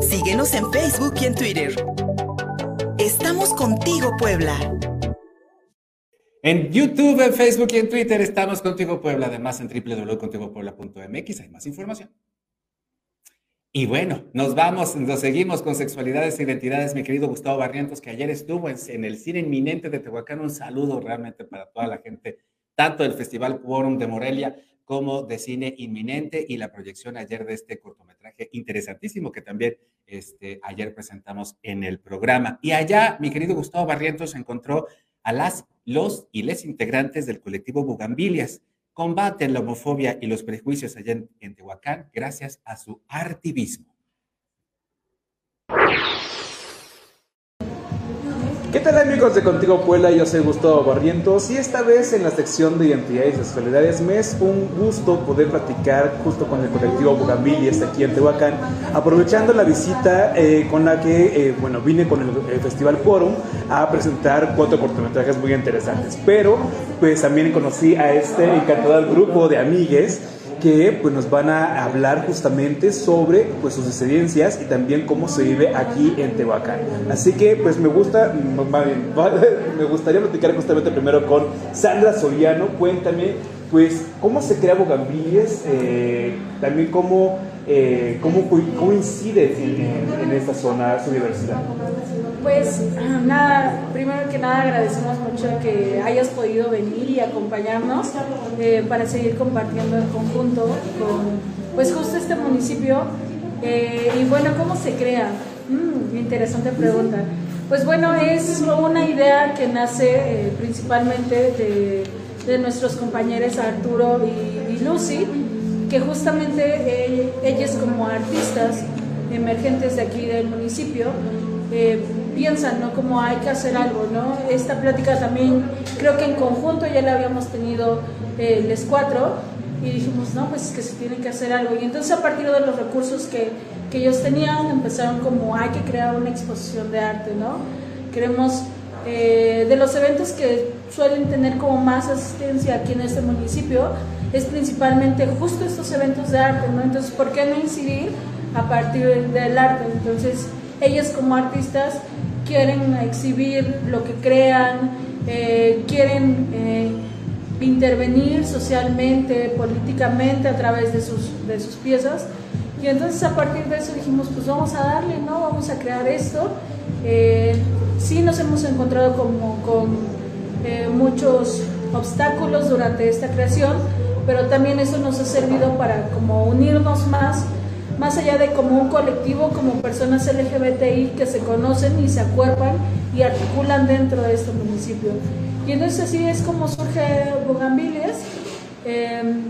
Síguenos en Facebook y en Twitter. Estamos contigo, Puebla. En YouTube, en Facebook y en Twitter estamos contigo, Puebla. Además, en www.contigopuebla.mx hay más información. Y bueno, nos vamos, nos seguimos con sexualidades e identidades, mi querido Gustavo Barrientos, que ayer estuvo en, el cine inminente de Tehuacán. Un saludo realmente para toda la gente, tanto del Festival Quórum de Morelia como de cine inminente y la proyección ayer de este cortometraje interesantísimo que también este, ayer presentamos en el programa. Y allá, mi querido Gustavo Barrientos encontró a las, los y les integrantes del colectivo Bugambilias combaten la homofobia y los prejuicios allá en, Tehuacán gracias a su artivismo. ¿Qué tal amigos de Contigo Puebla? Yo soy Gustavo Barrientos y esta vez en la sección de identidades y sexualidades me es un gusto poder platicar justo con el colectivo Bugambilias aquí en Tehuacán, aprovechando la visita eh, con la que, eh, bueno, vine con el, Festival Forum a presentar cuatro cortometrajes muy interesantes, pero pues también conocí a este encantador grupo de amigues que pues, nos van a hablar justamente sobre pues, sus experiencias y también cómo se vive aquí en Tehuacán. Así que pues me gusta, me gustaría platicar justamente primero con Sandra Soriano. Cuéntame, pues, cómo se crea Bogambilles, eh, también cómo, eh, cómo, cómo, incide en, en esta zona su diversidad. Pues nada, primero que nada agradecemos mucho que hayas podido venir y acompañarnos eh, para seguir compartiendo en conjunto con pues justo este municipio. Eh, y bueno, ¿cómo se crea? Mm, interesante pregunta. Pues bueno, es una idea que nace eh, principalmente de, nuestros compañeros Arturo y, Lucy, que justamente ellos como artistas emergentes de aquí del municipio, piensan, ¿no? Como hay que hacer algo, ¿no? Esta plática también creo que en conjunto ya la habíamos tenido eh, les cuatro y dijimos, no, pues es que se tiene que hacer algo. Y entonces a partir de los recursos que, que ellos tenían, empezaron como, hay que crear una exposición de arte, ¿no? Queremos, eh, de los eventos que suelen tener como más asistencia aquí en este municipio, es principalmente justo estos eventos de arte, ¿no? Entonces, ¿por qué no incidir a partir del arte? Entonces, ellas como artistas quieren exhibir lo que crean, eh, quieren eh, intervenir socialmente, políticamente a través de sus, de sus piezas. Y entonces a partir de eso dijimos, pues vamos a darle, ¿no? Vamos a crear esto. Eh, sí nos hemos encontrado como, con muchos obstáculos durante esta creación, pero también eso nos ha servido para como unirnos más más allá de como un colectivo, como personas LGBTI que se conocen y se acuerpan y articulan dentro de este municipio. Y entonces así es como surge Bugambilias. Em,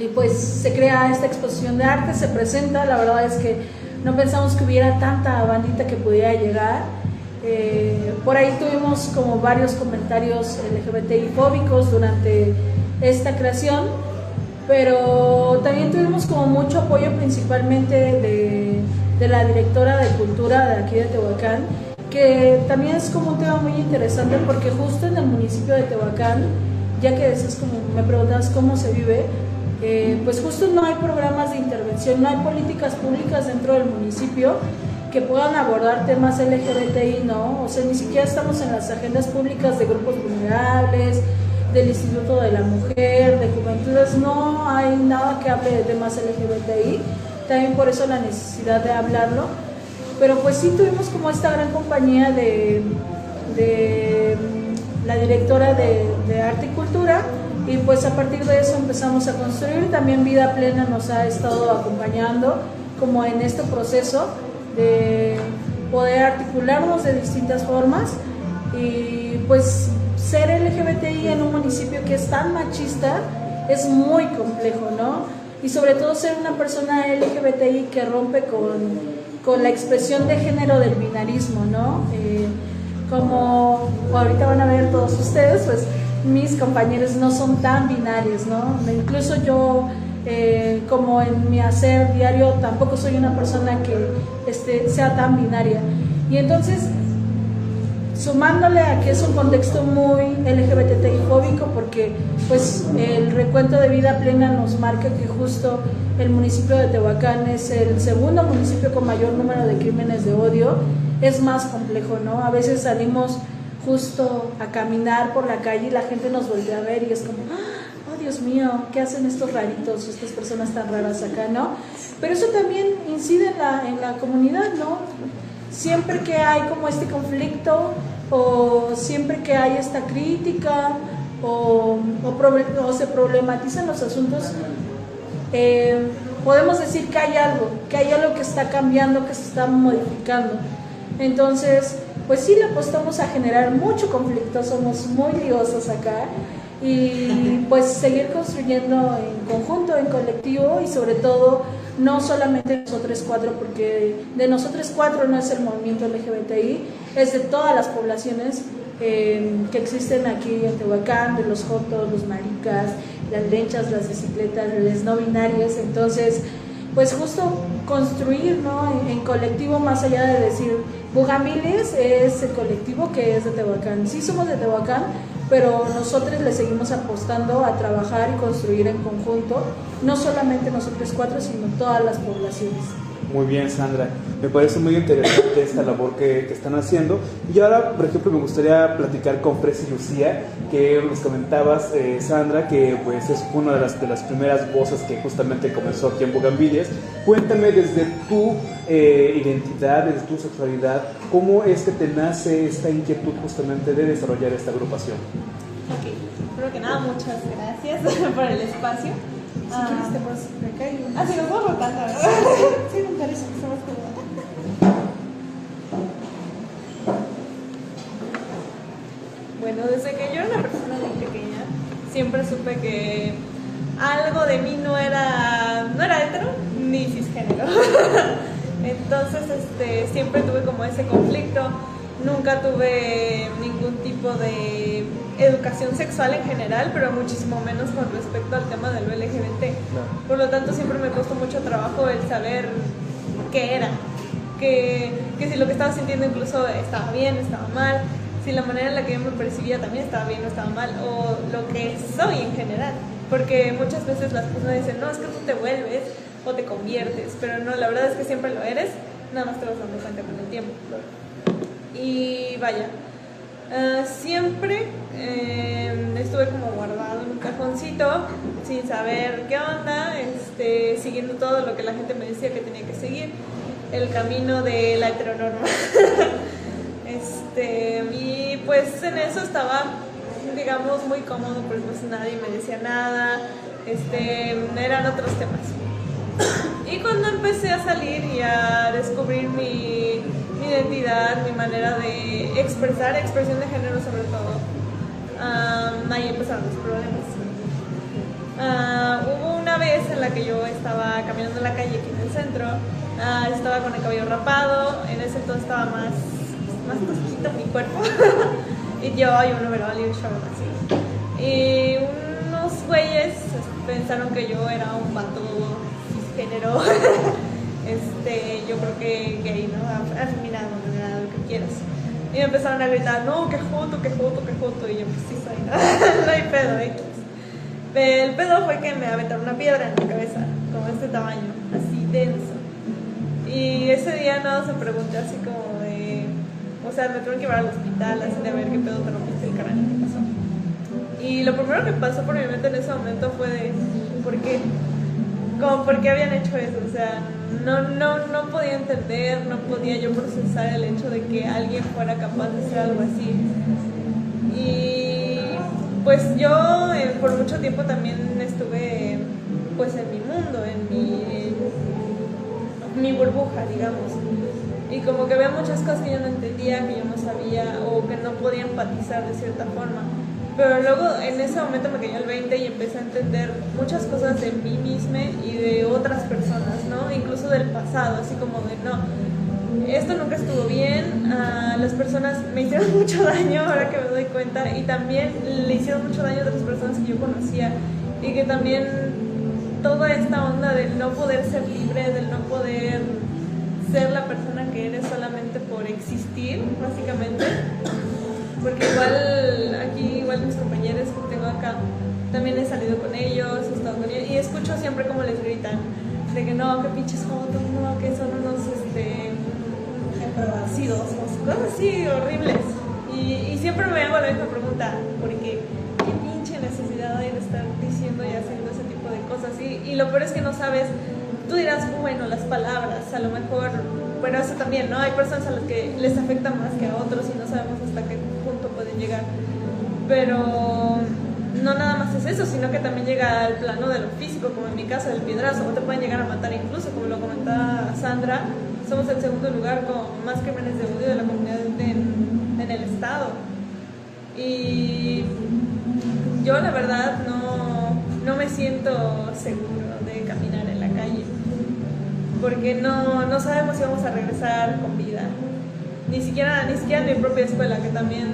y pues se crea esta exposición de arte, se presenta, la verdad es que no pensamos que hubiera tanta bandita que pudiera llegar. Eh, por ahí tuvimos como varios comentarios LGBTI fóbicos durante esta creación pero también tuvimos como mucho apoyo principalmente de, de, la directora de cultura de aquí de Tehuacán, que también es como un tema muy interesante porque justo en el municipio de Tehuacán, ya que es como me preguntas cómo se vive, eh, pues justo no hay programas de intervención, no hay políticas públicas dentro del municipio que puedan abordar temas LGBTI, ¿no? O sea, ni siquiera estamos en las agendas públicas de grupos vulnerables, del Instituto de la Mujer, de Juventudes, no hay nada que hable de temas LGBTI, también por eso la necesidad de hablarlo, pero pues sí tuvimos como esta gran compañía de, de la directora de, de, Arte y Cultura y pues a partir de eso empezamos a construir, también Vida Plena nos ha estado acompañando como en este proceso de poder articularnos de distintas formas y pues ser LGBTI en un municipio que es tan machista es muy complejo, ¿no? Y sobre todo ser una persona LGBTI que rompe con, con la expresión de género del binarismo, ¿no? Eh, como ahorita van a ver todos ustedes, pues mis compañeros no son tan binarios, ¿no? Incluso yo, eh, como en mi hacer diario, tampoco soy una persona que este, sea tan binaria. Y entonces sumándole a que es un contexto muy LGBTI fóbico porque pues el recuento de vida plena nos marca que justo el municipio de Tehuacán es el segundo municipio con mayor número de crímenes de odio, es más complejo, ¿no? A veces salimos justo a caminar por la calle y la gente nos voltea a ver y es como, oh Dios mío, ¿qué hacen estos raritos, estas personas tan raras acá, ¿no? Pero eso también incide en la, en la comunidad, ¿no? Siempre que hay como este conflicto o siempre que hay esta crítica o, o, se problematizan los asuntos, eh, podemos decir que hay algo, que hay algo que está cambiando, que se está modificando. Entonces, pues sí le apostamos a generar mucho conflicto, somos muy liosos acá y pues seguir construyendo en conjunto, en colectivo y sobre todo no solamente nosotros cuatro, porque de nosotros cuatro no es el movimiento LGBTI, es de todas las poblaciones eh, que existen aquí en Tehuacán, de los jotos, los maricas, las lenchas, las bicicletas, los no binarios, entonces pues justo construir ¿no? en, colectivo más allá de decir Bugamiles es el colectivo que es de Tehuacán. Sí somos de Tehuacán, pero nosotros le seguimos apostando a trabajar y construir en conjunto, no solamente nosotros cuatro, sino todas las poblaciones. Muy bien, Sandra. Me parece muy interesante esta labor que, están haciendo. Y ahora, por ejemplo, me gustaría platicar con Presi Lucía, que nos comentabas, eh, Sandra, que pues es una de las, de las primeras voces que justamente comenzó aquí en Bugambilias. Cuéntame desde tu eh, identidad, desde tu sexualidad, ¿cómo es que te nace esta inquietud justamente de desarrollar esta agrupación? Ok, primero que nada, muchas gracias por el espacio. Si ah. quieres te puedes recaer. Ah, sí, nos vamos rotando, ¿no? sí, que estamos. Bueno, desde que yo era una persona muy pequeña, siempre supe que algo de mí no era, no era hetero ni cisgénero. Entonces, este, siempre tuve como ese conflicto. Nunca tuve ningún tipo de educación sexual en general, pero muchísimo menos con respecto al tema del LGBT. Por lo tanto, siempre me costó mucho trabajo el saber qué era, que, que si lo que estaba sintiendo incluso estaba bien, estaba mal, si la manera en la que yo me percibía también estaba bien o estaba mal, o lo que soy en general. Porque muchas veces las personas dicen, no, es que tú te vuelves o te conviertes, pero no, la verdad es que siempre lo eres, nada más te vas dando cuenta con el tiempo. Y vaya, Ah, siempre em, estuve como guardado en un cajoncito sin saber qué onda, este, siguiendo todo lo que la gente me decía que tenía que seguir, el camino de la heteronorma. este, y pues en eso estaba, digamos, muy cómodo porque pues nadie me decía nada, este, eran otros temas. Y cuando empecé a salir y a descubrir mi identidad, mi manera de expresar, expresión de género sobre todo. ahí empezaron los problemas. Ah, hubo una vez en la que yo estaba caminando en la calle aquí en el centro, ah, estaba con el cabello rapado, en ese entonces estaba más, más tosquito mi cuerpo, y yo y un overall y un short así. Y unos güeyes pensaron que yo era un vato cisgénero. este, yo creo que gay, ¿no? Afeminado, lo que quieras. Y me empezaron a gritar, no, que joto, que joto, que joto. Y yo, pues sí soy, ¿no? no hay pedo, X. El pedo fue que me aventaron una piedra en la cabeza, como este tamaño, así denso. Y ese día no se pregunté así como de. O sea, me tuvieron que llevar al hospital, así de ver qué pedo te rompiste el cráneo, qué pasó. Y lo primero que pasó por mi mente en ese momento fue de. ¿Por qué? Como, ¿por qué habían hecho eso? O sea, no, no, no podía entender, no podía yo procesar el hecho de que alguien fuera capaz de hacer algo así. Y pues yo eh, por mucho tiempo también estuve pues en mi mundo, en mi, en mi burbuja, digamos. Y como que había muchas cosas que yo no entendía, que yo no sabía o que no podía empatizar de cierta forma. Pero luego en ese momento me cayó el 20 y empecé a entender muchas cosas de mí misma y de otras personas, ¿no? Incluso del pasado, así como de, no, esto nunca estuvo bien, a las personas me hicieron mucho daño ahora que me doy cuenta y también le hicieron mucho daño a otras personas que yo conocía y que también toda esta onda del no poder ser libre, del no poder ser la persona que eres solamente por existir, básicamente. Porque igual aquí, igual mis compañeros que tengo acá, también he salido con ellos, he estado con ellos, y escucho siempre como les gritan, de que no, que pinches fotos, no, que son unos, este, sidos, cosas así horribles. Y, y siempre me hago la misma pregunta, porque qué pinche necesidad hay de estar diciendo y haciendo ese tipo de cosas. Y, y lo peor es que no sabes, tú dirás, bueno, las palabras, a lo mejor, bueno, eso también, ¿no? Hay personas a las que les afecta más que a otros y no sabemos hasta qué punto pueden llegar. Pero no nada más es eso, sino que también llega al plano de lo físico, como en mi caso del piedrazo, o te pueden llegar a matar incluso, como lo comentaba Sandra, somos el segundo lugar con más crímenes de odio de la comunidad en, el estado. Y yo la verdad no, no me siento seguro porque no, no sabemos si vamos a regresar con vida. Ni siquiera, ni siquiera en mi propia escuela, que también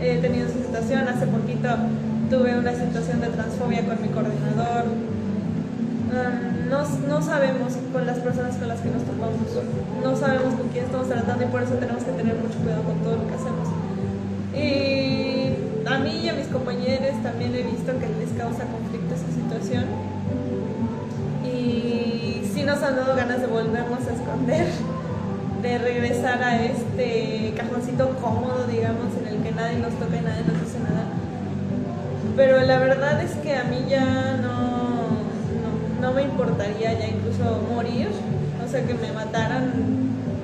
he tenido esa situación. Hace poquito tuve una situación de transfobia con mi coordinador. Um, no, no, sabemos con las personas con las que nos topamos, no sabemos con quién estamos tratando y por eso tenemos que tener mucho cuidado con todo lo que hacemos. Y a mí y a mis compañeros también he visto que les causa conflicto esa situación. Han dado ganas de volvernos a esconder, de regresar a este cajoncito cómodo, digamos, en el que nadie nos toca y nadie nos dice nada. Pero la verdad es que a mí ya no, no, no me importaría ya incluso morir, o sea, que me mataran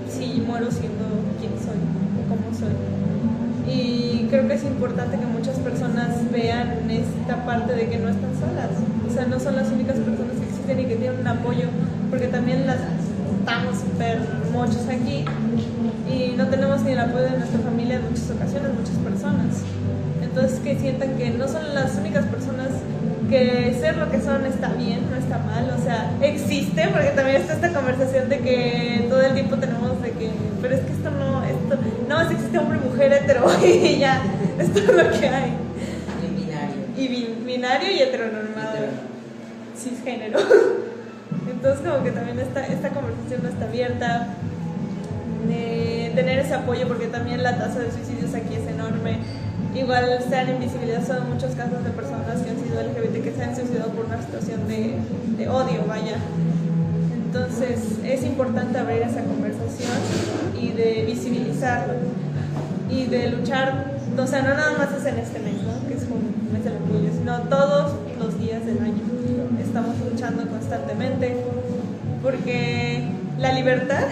si muero siendo quien soy, como soy. Y creo que es importante que muchas personas vean esta parte de que no están solas. O sea, no son las únicas personas que existen y que tienen un apoyo, porque también las estamos súper muchos aquí y no tenemos ni el apoyo de nuestra familia en muchas ocasiones, muchas personas. Entonces que sientan que no son las únicas personas que ser lo que son está bien, no está mal, o sea, existe, porque también está esta conversación de que todo el tiempo tenemos de que, pero es que esto no, esto, no más existe hombre, mujer, hetero, y ya, esto es lo que hay. Y binario. Y bi- binario y heteronormado, cisgénero. Entonces como que también esta, esta conversación no está abierta, de tener ese apoyo, porque también la tasa de suicidios aquí es enorme. Igual se han invisibilizado muchos casos de personas que han sido LGBT que se han suicidado por una situación de, odio, vaya. Entonces es importante abrir esa conversación y de visibilizarlo y de luchar, o sea, no nada más es en este mes, que es un mes del orgullo, sino todos los días del año. Estamos luchando constantemente porque la libertad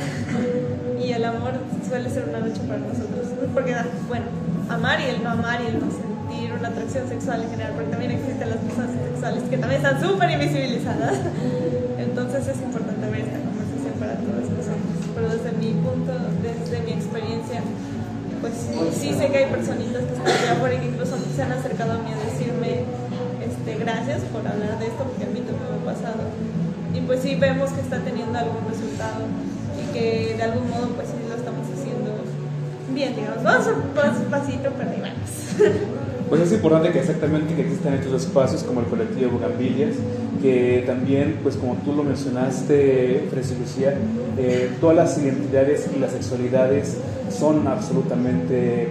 y el amor suele ser una lucha para nosotros. Porque, bueno, amar y el no amar y el no sentir una atracción sexual en general, porque también existen las personas sexuales que también están súper invisibilizadas. Entonces es importante ver esta conversación para todas nosotros. Pero desde mi punto, desde mi experiencia, pues sí sé que hay personitas que están allá afuera y que incluso se han acercado a mí a decirme este, gracias por hablar de esto, porque a mí pasado. Y pues sí vemos que está teniendo algún resultado y que de algún modo pues sí lo estamos haciendo bien, digamos. Vamos pas- pasito, pero ahí. Pues es importante que exactamente que existan estos espacios como el colectivo Bugambilias, que también, pues como tú lo mencionaste, Fresi Lucía, eh, todas las identidades y las sexualidades son absolutamente,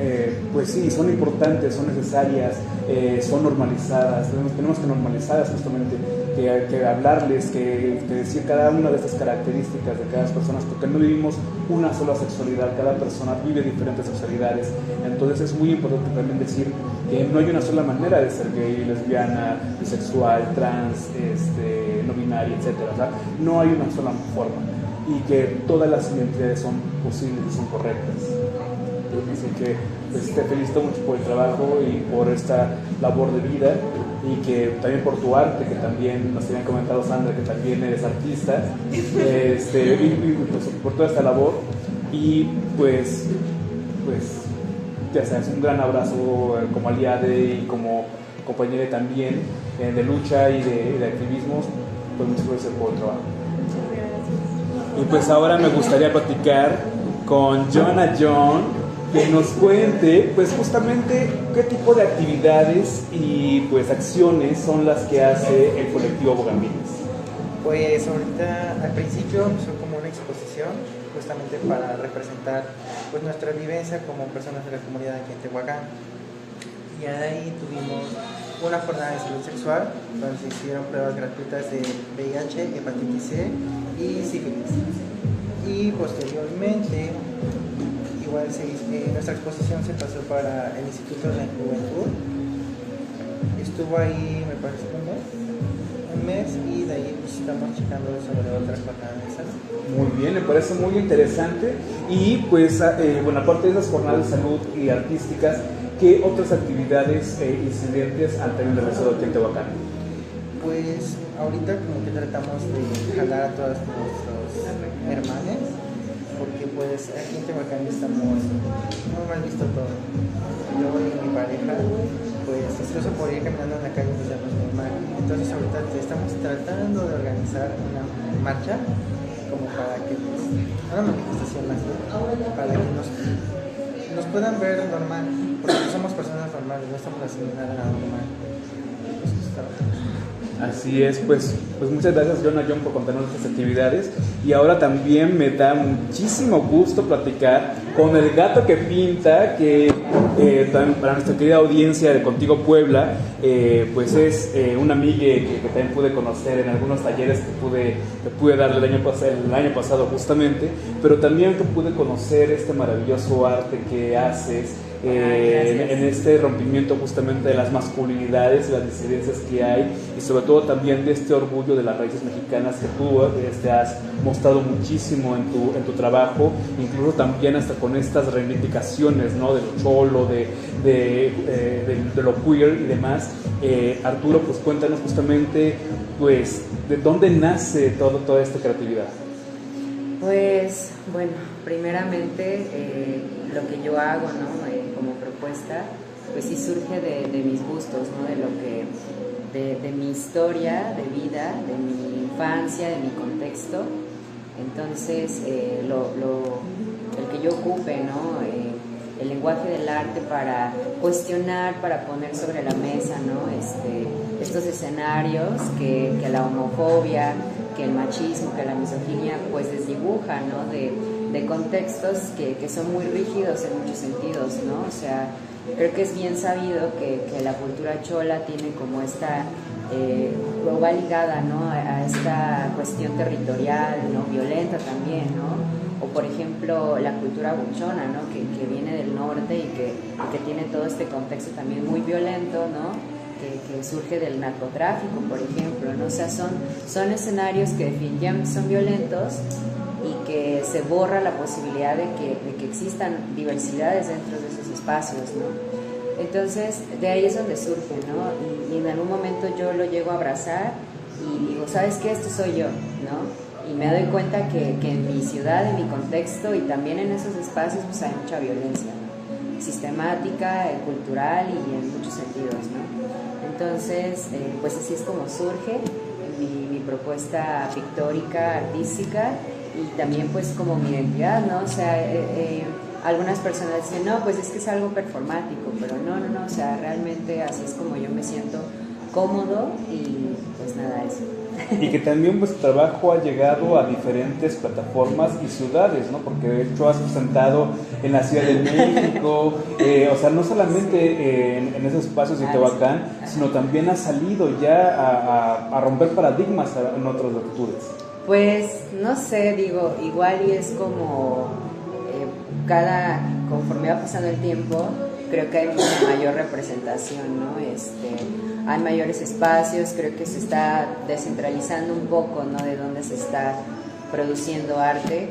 eh, pues sí, son importantes, son necesarias, eh, son normalizadas, tenemos, tenemos que normalizarlas justamente, que, que hablarles, que, que decir cada una de estas características de cada persona, porque no vivimos una sola sexualidad, cada persona vive diferentes sexualidades, entonces es muy importante también decir que no hay una sola manera de ser gay, lesbiana, bisexual, trans, este, no binaria, etc. O sea, no hay una sola forma y que todas las identidades son posibles y son correctas. Así que pues, te felicito mucho por el trabajo y por esta labor de vida y que también por tu arte, que también nos habían comentado Sandra, que también eres artista, este, y, y, pues, por toda esta labor. Y pues, pues ya sabes, un gran abrazo eh, como aliada y como compañera también eh, de lucha y de, de activismo, pues muchas gracias por el trabajo. Y pues ahora me gustaría platicar con Jonah John que nos cuente pues justamente qué tipo de actividades y pues acciones son las que hace el colectivo Bogambiles. Pues ahorita al principio empezó como una exposición justamente para representar pues nuestra vivencia como personas de la comunidad aquí en Tehuacán. Y ahí tuvimos una jornada de salud sexual donde se hicieron pruebas gratuitas de VIH, hepatitis C y sífilis. Y posteriormente, igual se, eh, nuestra exposición se pasó para el Instituto de la Juventud. Estuvo ahí, me parece, un mes, un mes y de ahí pues, estamos checando sobre otras jornadas de. Muy bien, me parece muy interesante. Y pues, eh, bueno, aparte de esas jornadas de salud y artísticas, ¿qué otras actividades eh, incidentes han tenido realizado aquí en Tehuacán? Pues ahorita como que tratamos de jalar a todos nuestros hermanos, pues aquí en Tehuacán estamos, no mal visto todo. Yo y mi pareja, pues incluso por ir caminando en la calle pues ya no es normal. Entonces ahorita estamos tratando de organizar una marcha como para que, pues, una manifestación más, para que nos, nos puedan ver normal, porque somos personas normales, no estamos haciendo nada anormal. Así es, pues, pues muchas gracias John John por contarnos estas actividades y ahora también me da muchísimo gusto platicar con el gato que pinta, que eh, para nuestra querida audiencia de Contigo Puebla, eh, pues es eh, un amigo que, también pude conocer en algunos talleres que pude, que pude darle el año, el año pasado justamente, pero también pude conocer este maravilloso arte que haces. Eh, en, en este rompimiento justamente de las masculinidades y las disidencias que hay y sobre todo también de este orgullo de las raíces mexicanas que tú este, has mostrado muchísimo en tu, en tu trabajo, incluso también hasta con estas reivindicaciones ¿no? de lo cholo, de, de, eh, de- de lo queer y demás. Eh, Arturo, pues cuéntanos justamente pues de dónde nace todo, toda esta creatividad. Pues bueno, primeramente eh, lo que yo hago ¿no? Eh, como propuesta, pues sí surge de, mis gustos, ¿no? de lo que, de, mi historia de vida, de mi infancia, de mi contexto. Entonces, eh, lo, el que yo ocupe, ¿no? Eh, el lenguaje del arte para cuestionar, para poner sobre la mesa, ¿no? Este, estos escenarios que, la homofobia, que el machismo, que la misoginia, pues desdibuja, ¿no? De contextos que, que son muy rígidos en muchos sentidos, ¿no? O sea, creo que es bien sabido que, que la cultura chola tiene como esta, eh, va ligada, ¿no? A, esta cuestión territorial, ¿no? Violenta también, ¿no? O por ejemplo la cultura buchona, ¿no? Que, que viene del norte y que, que tiene todo este contexto también muy violento, ¿no? Que, que surge del narcotráfico, por ejemplo, ¿no? O sea, son, son escenarios que definitivamente son violentos se borra la posibilidad de que, de que existan diversidades dentro de esos espacios, ¿no? Entonces, de ahí es donde surge, ¿no? Y, y en algún momento yo lo llego a abrazar y digo, ¿sabes qué? Esto soy yo, ¿no? Y me doy cuenta que, que en mi ciudad, en mi contexto y también en esos espacios, pues hay mucha violencia, ¿no? Sistemática, cultural y en muchos sentidos, ¿no? Entonces, eh, pues así es como surge mi, mi propuesta pictórica, artística y también pues como mi identidad, ¿no? O sea, eh, eh, algunas personas dicen, no, pues es que es algo performático, pero no, no, no, o sea, realmente así es como yo me siento cómodo y pues nada, eso. y que también pues trabajo ha llegado a diferentes plataformas y ciudades, ¿no? Porque de hecho has presentado en la Ciudad de México, eh, o sea, no solamente eh, en, en esos espacios de Ah, Tehuacán, sino también has salido ya a, a- a romper paradigmas en otras latitudes. Pues no sé, digo, igual y es como eh, cada, conforme va pasando el tiempo, creo que hay mucha mayor representación, ¿no? Este, hay mayores espacios, creo que se está descentralizando un poco, ¿no? De dónde se está produciendo arte.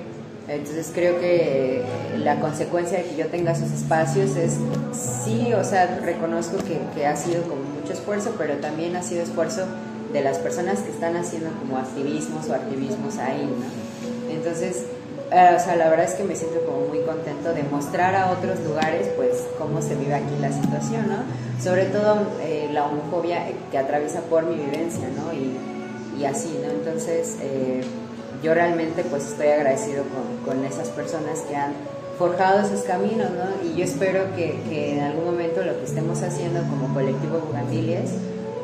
Entonces creo que la consecuencia de que yo tenga esos espacios es, sí, o sea, reconozco que, que ha sido como mucho esfuerzo, pero también ha sido esfuerzo de las personas que están haciendo como activismos o activismos ahí, ¿no? Entonces, eh, o sea, la verdad es que me siento como muy contento de mostrar a otros lugares, pues, cómo se vive aquí la situación, ¿no? Sobre todo eh, la homofobia que atraviesa por mi vivencia, ¿no? Y, y así, ¿no? Entonces, eh, yo realmente, pues, estoy agradecido con, con esas personas que han forjado esos caminos, ¿no? Y yo espero que, que en algún momento lo que estemos haciendo como colectivo Bugambilies,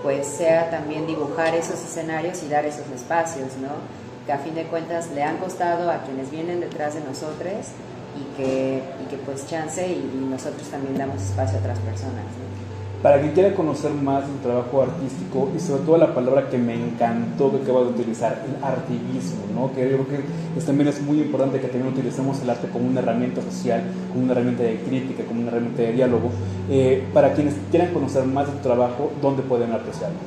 pues sea también dibujar esos escenarios y dar esos espacios, ¿no? Que a fin de cuentas le han costado a quienes vienen detrás de nosotros y que, y que pues chance y, y nosotros también damos espacio a otras personas. ¿no? Para quien quiera conocer más del trabajo artístico y sobre todo la palabra que me encantó que acabas de utilizar, el artivismo, ¿no? que yo creo que es, también es muy importante que también utilicemos el arte como una herramienta social, como una herramienta de crítica, como una herramienta de diálogo. Eh, para quienes quieran conocer más de tu trabajo, ¿dónde pueden apreciarlo?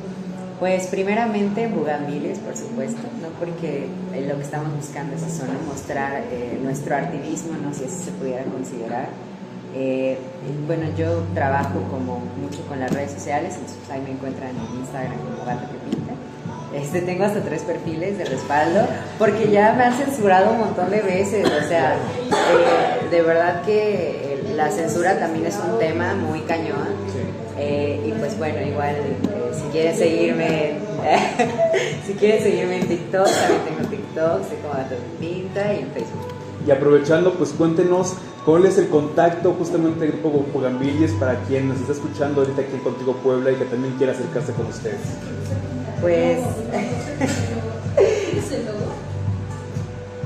Pues primeramente en Bugambiles, por supuesto, ¿no? porque eh, lo que estamos buscando es eso, ¿no? mostrar eh, nuestro artivismo, no si así se pudiera considerar eh, bueno, yo trabajo como mucho con las redes sociales, entonces ahí me encuentran en Instagram como Gato que Pinta. Este, tengo hasta tres perfiles de respaldo, porque ya me han censurado un montón de veces, o sea, eh, de verdad que la censura también es un tema muy cañón. Eh, y pues bueno, igual si quieren seguirme, si quieren seguirme en TikTok, también tengo TikTok, sé como Gato que Pinta y en Facebook. Y aprovechando, pues cuéntenos cuál es el contacto justamente del Grupo Bugambilles para quien nos está escuchando ahorita aquí en Contigo Puebla y que también quiera acercarse con ustedes. Pues.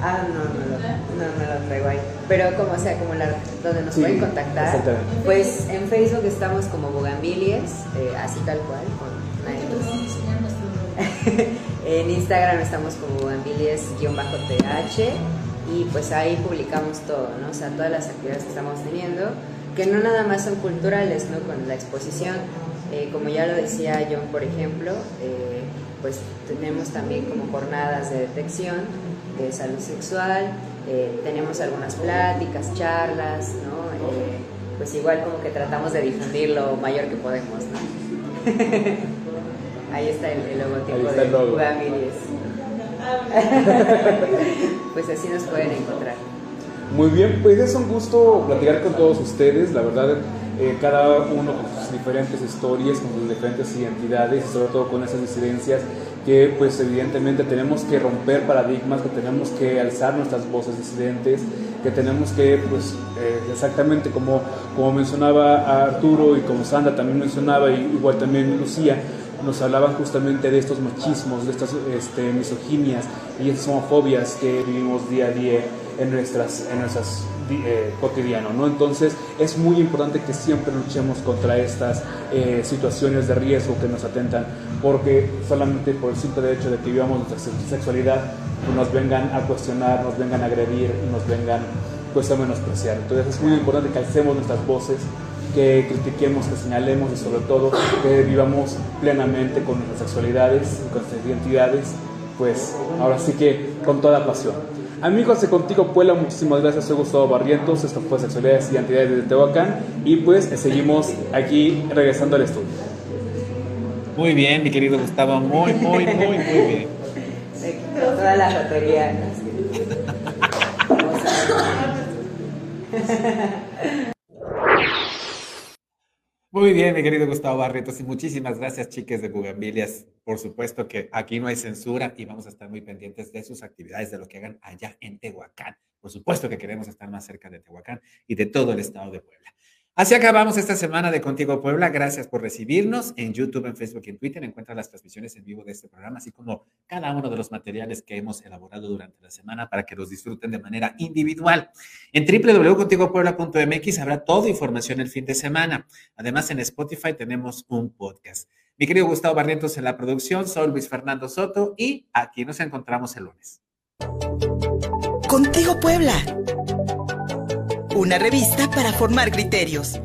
ah, no, no, no, no, me lo traigo ahí. Pero como sea, como la, donde nos Sí, pueden contactar. exactamente. Pues en Facebook estamos como Bugambilies, eh, así tal cual, con en Instagram estamos como Bugambilies-th y pues ahí publicamos todo, ¿no? O sea, todas las actividades que estamos teniendo, que no nada más son culturales, ¿no? Con la exposición, eh, como ya lo decía John, por ejemplo, eh, pues tenemos también como jornadas de detección de salud sexual, eh, tenemos algunas pláticas, charlas, ¿no? Eh, pues igual como que tratamos de difundir lo mayor que podemos, ¿no? Ahí está el, el logotipo Ahí está de el logo. Bugambilies. pues así nos pueden encontrar. Muy bien, pues es un gusto platicar con todos ustedes, la verdad, eh, cada uno con sus diferentes historias, con sus diferentes identidades y sobre todo con esas disidencias que pues evidentemente tenemos que romper paradigmas, que tenemos que alzar nuestras voces disidentes, que tenemos que pues eh, exactamente como, como mencionaba Arturo y como Sandra también mencionaba, y igual también Lucía, nos hablaban justamente de estos machismos, de estas este, misoginias y homofobias que vivimos día a día en nuestras, en nuestras eh, cotidiano, ¿no? Entonces es muy importante que siempre luchemos contra estas eh, situaciones de riesgo que nos atentan, porque solamente por el simple hecho de que vivamos nuestra se- sexualidad pues, nos vengan a cuestionar, nos vengan a agredir y nos vengan pues a menospreciar. Entonces es muy importante que alcemos nuestras voces, que critiquemos, que señalemos y sobre todo que vivamos plenamente con nuestras sexualidades y con nuestras identidades, pues ahora sí que con toda pasión. Amigos de Contigo Puebla, muchísimas gracias, soy Gustavo Barrientos, esto fue Sexualidades y Identidades de Tehuacán y pues seguimos aquí regresando al estudio. Muy bien, mi querido Gustavo, muy, muy, muy, muy bien. Se quitó toda la batería. ¿no? Vamos a- Muy bien, mi querido Gustavo Barrientos, y muchísimas gracias, chiques de Bugambilias. Por supuesto que aquí no hay censura y vamos a estar muy pendientes de sus actividades, de lo que hagan allá en Tehuacán. Por supuesto que queremos estar más cerca de Tehuacán y de todo el estado de Puebla. Así acabamos esta semana de Contigo Puebla. Gracias por recibirnos en YouTube, en Facebook y en Twitter. Encuentra las transmisiones en vivo de este programa, así como cada uno de los materiales que hemos elaborado durante la semana para que los disfruten de manera individual. En www.contigopuebla.mx habrá toda información el fin de semana. Además, en Spotify tenemos un podcast. Mi querido Gustavo Barrientos en la producción, soy Luis Fernando Soto y aquí nos encontramos el lunes. Contigo Puebla. Una revista para formar criterios.